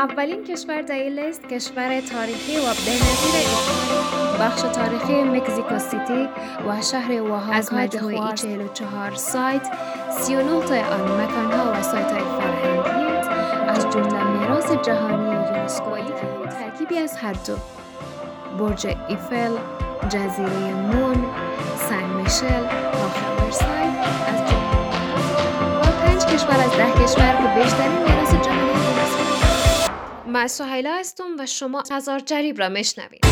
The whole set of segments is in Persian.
اولین کشور در این لیست کشور تاریخی و بینظیر بخش تاریخی مکزیکو سیتی و شهر اوهاکا از مجموعه 44 سایت 39 تا آن مکانها و سایت های فرهنگی از جمله میراث جهانی یونسکو ترکیبی از هر دو. برج ایفل جزیره مون سن میشل و از جمله. و پنج کشور از ده کشور که بیشترین میراث من سهیلا هستم و شما هزار جریب را میشنوید.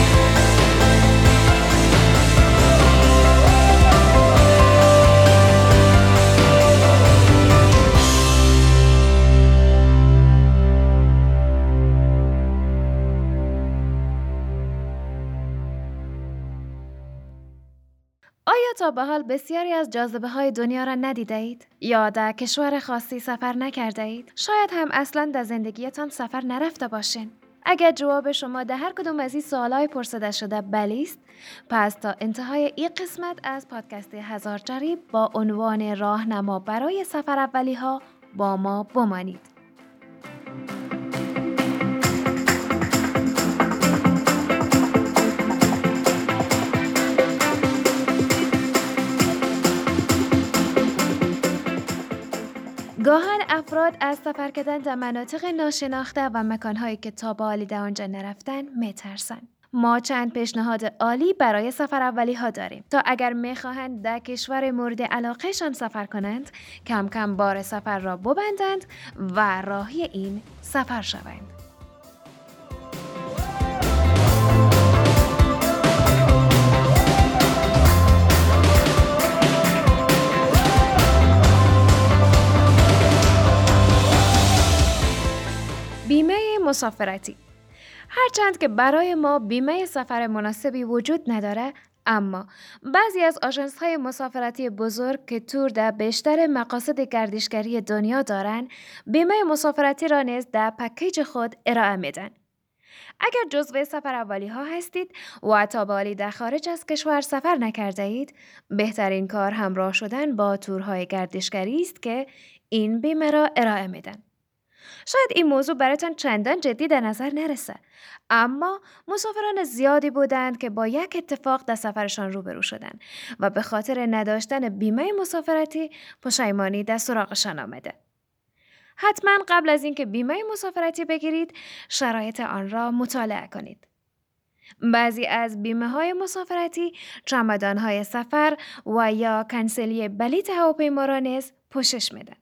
تا به حال بسیاری از جاذبه های دنیا را ندیده اید؟ یا در کشور خاصی سفر نکرده اید؟ شاید هم اصلا در زندگیتان سفر نرفته باشین. اگر جواب شما در هر کدوم از این سوالای پرسیده شده بلی است پس تا انتهای این قسمت از پادکست هزار جریب با عنوان راهنما برای سفر اولی ها با ما بمانید گاهن افراد از سفر کردن در مناطق ناشناخته و مکانهایی که تا به حالی در آنجا نرفتن میترسن. ما چند پیشنهاد عالی برای سفر اولی ها داریم تا اگر می‌خواهند در کشور مورد علاقهشان سفر کنند کم کم بار سفر را ببندند و راهی این سفر شوند. مسافرتی. هرچند که برای ما بیمه سفر مناسبی وجود نداره اما بعضی از آژانس های مسافرتی بزرگ که تور در بیشتر مقاصد گردشگری دنیا دارند بیمه مسافرتی را نیز در پکیج خود ارائه میدن. اگر جزو سفر اولی ها هستید و تا در خارج از کشور سفر نکرده اید بهترین کار همراه شدن با تورهای گردشگری است که این بیمه را ارائه میدن. شاید این موضوع برایتان چندان جدی در نظر نرسه. اما مسافران زیادی بودند که با یک اتفاق در سفرشان روبرو شدند و به خاطر نداشتن بیمه مسافرتی پشیمانی در سراغشان آمده. حتما قبل از اینکه بیمه مسافرتی بگیرید شرایط آن را مطالعه کنید. بعضی از بیمه های مسافرتی چمدان های سفر و یا کنسلی بلیت هواپیما را نیز پوشش میدن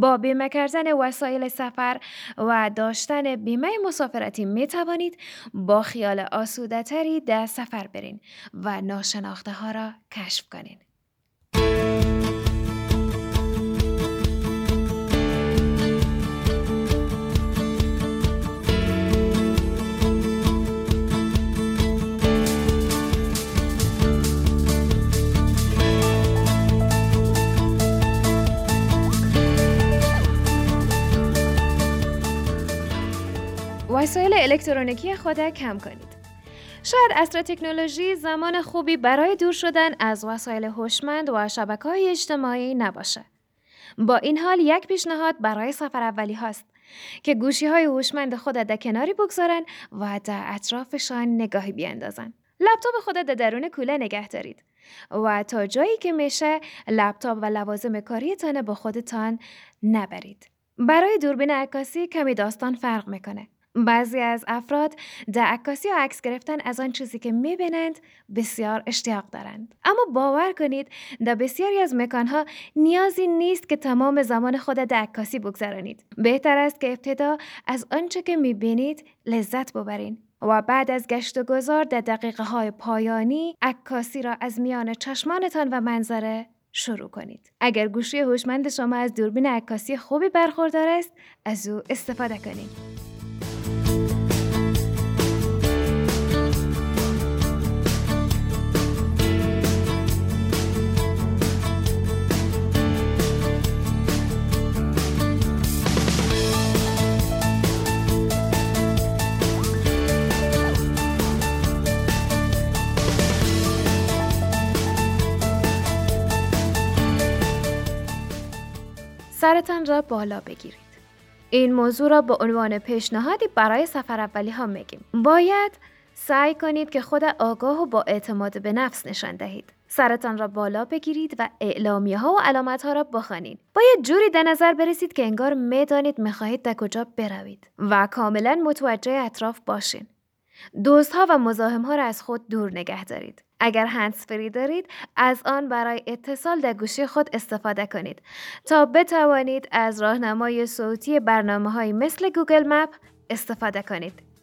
با بیمه کردن وسایل سفر و داشتن بیمه مسافرتی می توانید با خیال آسوده تری در سفر برین و ناشناخته ها را کشف کنید. الکترونیکی خود کم کنید. شاید اصر تکنولوژی زمان خوبی برای دور شدن از وسایل هوشمند و شبکه های اجتماعی نباشه. با این حال یک پیشنهاد برای سفر اولی هاست که گوشی های هوشمند خود در کناری بگذارن و در اطرافشان نگاهی بیاندازن. لپتاپ خود در درون کوله نگه دارید و تا جایی که میشه لپتاپ و لوازم کاریتان با خودتان نبرید. برای دوربین عکاسی کمی داستان فرق می‌کنه. بعضی از افراد در عکاسی و عکس گرفتن از آن چیزی که می‌بینند بسیار اشتیاق دارند اما باور کنید در بسیاری از مکانها نیازی نیست که تمام زمان خود در عکاسی بگذرانید بهتر است که ابتدا از آنچه که می‌بینید لذت ببرین و بعد از گشت و گذار در دقیقه های پایانی عکاسی را از میان چشمانتان و منظره شروع کنید. اگر گوشی هوشمند شما از دوربین عکاسی خوبی برخوردار است، از او استفاده کنید. سرتان را بالا بگیرید. این موضوع را به عنوان پیشنهادی برای سفر اولی ها میگیم. باید سعی کنید که خود آگاه و با اعتماد به نفس نشان دهید. سرتان را بالا بگیرید و اعلامیه ها و علامت ها را بخوانید. باید جوری در نظر برسید که انگار می‌دانید می‌خواهید در کجا بروید و کاملا متوجه اطراف باشین. دوستها و مزاحم ها را از خود دور نگه دارید. اگر هنس فری دارید از آن برای اتصال در گوشی خود استفاده کنید تا بتوانید از راهنمای صوتی برنامه های مثل گوگل مپ استفاده کنید.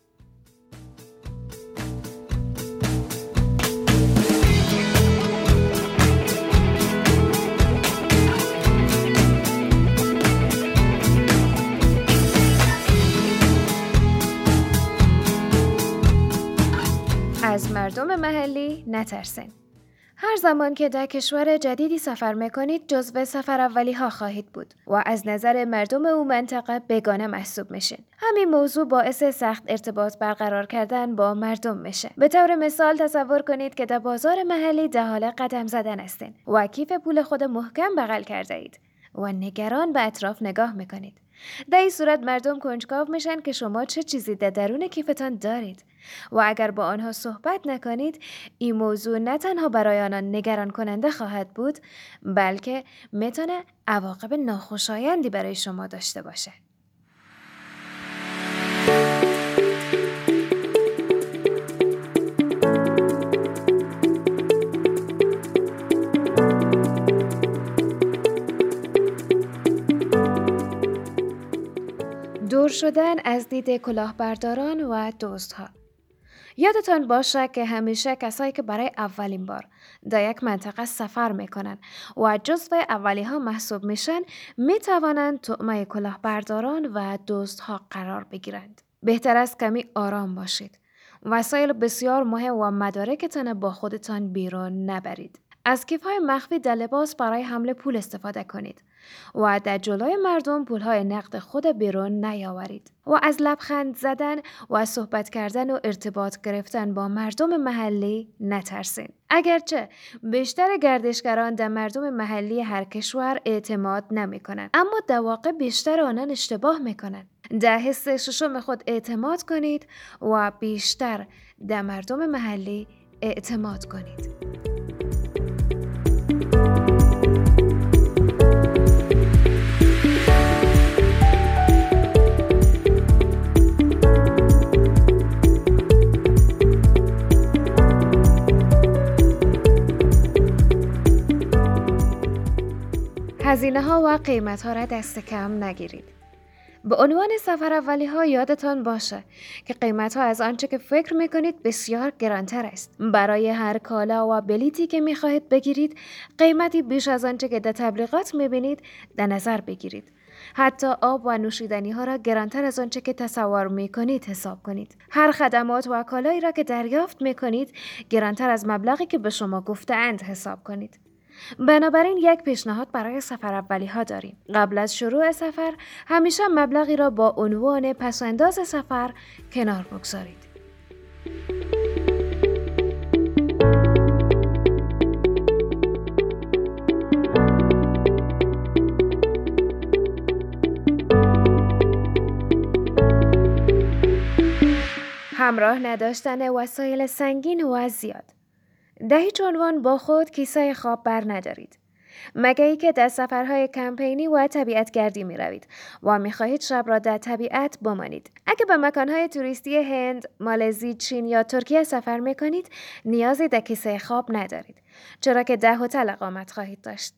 مردم محلی نترسین. هر زمان که در کشور جدیدی سفر می‌کنید جزو سفر اولی ها خواهید بود و از نظر مردم او منطقه بگانه محسوب میشین. همین موضوع باعث سخت ارتباط برقرار کردن با مردم میشه. به طور مثال تصور کنید که در بازار محلی در حال قدم زدن هستین و کیف پول خود محکم بغل کرده اید و نگران به اطراف نگاه می‌کنید. در این صورت مردم کنجکاو میشن که شما چه چیزی در درون کیفتان دارید و اگر با آنها صحبت نکنید این موضوع نه تنها برای آنان نگران کننده خواهد بود بلکه می‌تونه عواقب ناخوشایندی برای شما داشته باشه. دور شدن از دید کلاهبرداران و دوستها. یادتان باشه که همیشه کسایی که برای اولین بار در یک منطقه سفر می‌کنن و جزو اولی ها محسوب میشن می‌توانند تعمه کلاهبرداران و دوستها قرار بگیرند. بهتر است کمی آرام باشید. وسایل بسیار مهم و مدارکتان با خودتان بیرون نبرید. از کیف های مخفی در لباس برای حمل پول استفاده کنید و در جلوی مردم پول های نقد خود بیرون نیاورید و از لبخند زدن و صحبت کردن و ارتباط گرفتن با مردم محلی نترسین. اگرچه بیشتر گردشگران در مردم محلی هر کشور اعتماد نمی کنند اما در واقع بیشتر آنان اشتباه می کنند. در حس ششم خود اعتماد کنید و بیشتر در مردم محلی اعتماد کنید. هزینه ها و قیمت ها را دست کم نگیرید. به عنوان سفر اولی ها یادتان باشه که قیمت ها از آنچه که فکر می‌کنید بسیار گرانتر است. برای هر کالا و بلیتی که می‌خواهید بگیرید قیمتی بیش از آنچه که در تبلیغات می‌بینید در نظر بگیرید. حتی آب و نوشیدنی ها را گرانتر از آنچه که تصور می کنید حساب کنید. هر خدمات و کالایی را که دریافت می کنید گرانتر از مبلغی که به شما گفتهاند حساب کنید. بنابراین یک پیشنهاد برای سفر اولی ها داریم. قبل از شروع سفر همیشه مبلغی را با عنوان پسنداز سفر کنار بگذارید. همراه نداشتن وسایل سنگین و زیاد هیچ عنوان با خود کیسه خواب بر ندارید. مگه ای که در سفرهای کمپینی و طبیعت گردی می روید و می خواهید شب را در طبیعت بمانید. اگه به مکانهای توریستی هند، مالزی، چین یا ترکیه سفر می کنید، نیازی در کیسه خواب ندارید. چرا که ده هتل اقامت خواهید داشت.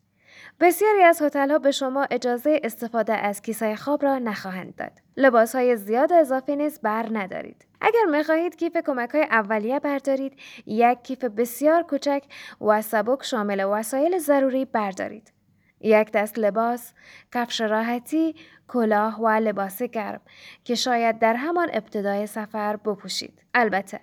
بسیاری از ها به شما اجازه استفاده از کیسه خواب را نخواهند داد. لباس های زیاد اضافی نیز بر ندارید. اگر می‌خواهید کیف کمک های اولیه بردارید، یک کیف بسیار کوچک و سبک شامل وسایل ضروری بردارید. یک دست لباس، کفش راحتی، کلاه و لباس گرم که شاید در همان ابتدای سفر بپوشید. البته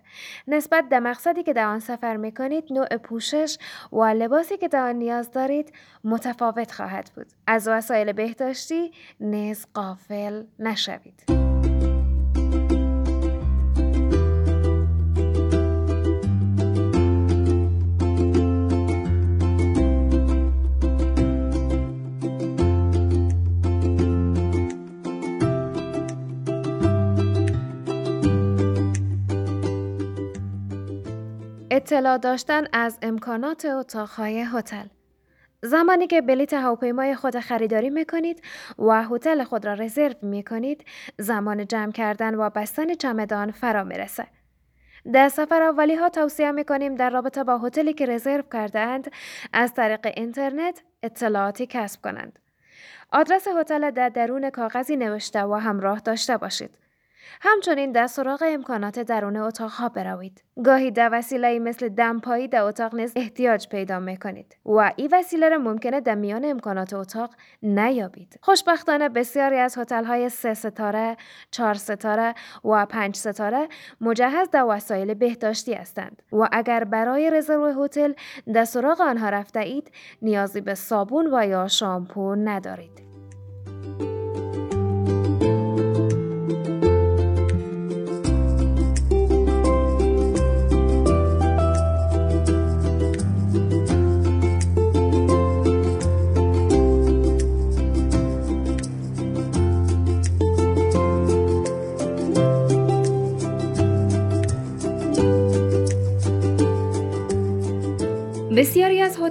نسبت به مقصدی که در آن سفر می کنید نوع پوشش و لباسی که در آن نیاز دارید متفاوت خواهد بود. از وسایل بهداشتی نیز قافل نشوید. اطلاع داشتن از امکانات اتاقهای هتل زمانی که بلیت هواپیمای خود خریداری می کنید و هتل خود را رزرو می کنید، زمان جمع کردن و بستن چمدان فرا می رسه. در سفر اولی ها توصیه می کنیم در رابطه با هتلی که رزرو کردند از طریق اینترنت اطلاعاتی کسب کنند. آدرس هتل در درون کاغذی نوشته و همراه داشته باشید. همچنین در سراغ امکانات درون اتاقها بروید. گاهی در وسیله مثل دمپایی در اتاق نیز احتیاج پیدا می کنید و این وسیله را ممکنه در میان امکانات اتاق نیابید. خوشبختانه بسیاری از های سه ستاره، چهار ستاره و پنج ستاره مجهز در وسایل بهداشتی هستند و اگر برای رزرو هتل در سراغ آنها رفته اید نیازی به صابون و یا شامپو ندارید.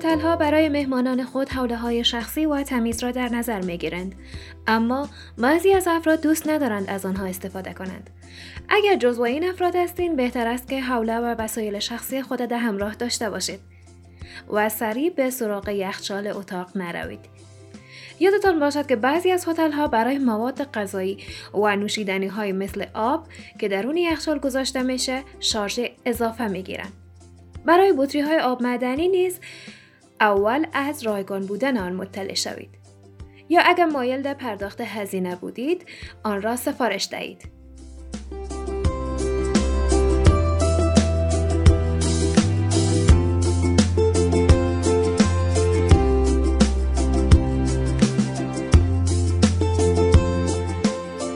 بسیاری از هتل ها برای مهمانان خود حوله های شخصی و تمیز را در نظر می گیرند. اما بعضی از افراد دوست ندارند از آنها استفاده کنند. اگر جزو این افراد هستین بهتر است که حوله و وسایل شخصی خود در همراه داشته باشید و سریع به سراغ یخچال اتاق نروید. یادتان باشد که بعضی از هتل ها برای مواد غذایی و نوشیدنی های مثل آب که درون یخچال گذاشته میشه شارژ اضافه می گیرند. برای بطری های آب معدنی نیز اول از رایگان بودن آن مطلع شوید. یا اگر مایل در پرداخت هزینه بودید آن را سفارش دهید.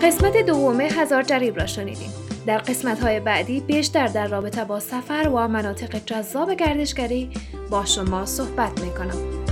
قسمت دوم هزار جریب را شنیدیم. در قسمت های بعدی بیشتر در رابطه با سفر و مناطق جذاب گردشگری با شما صحبت می کنم.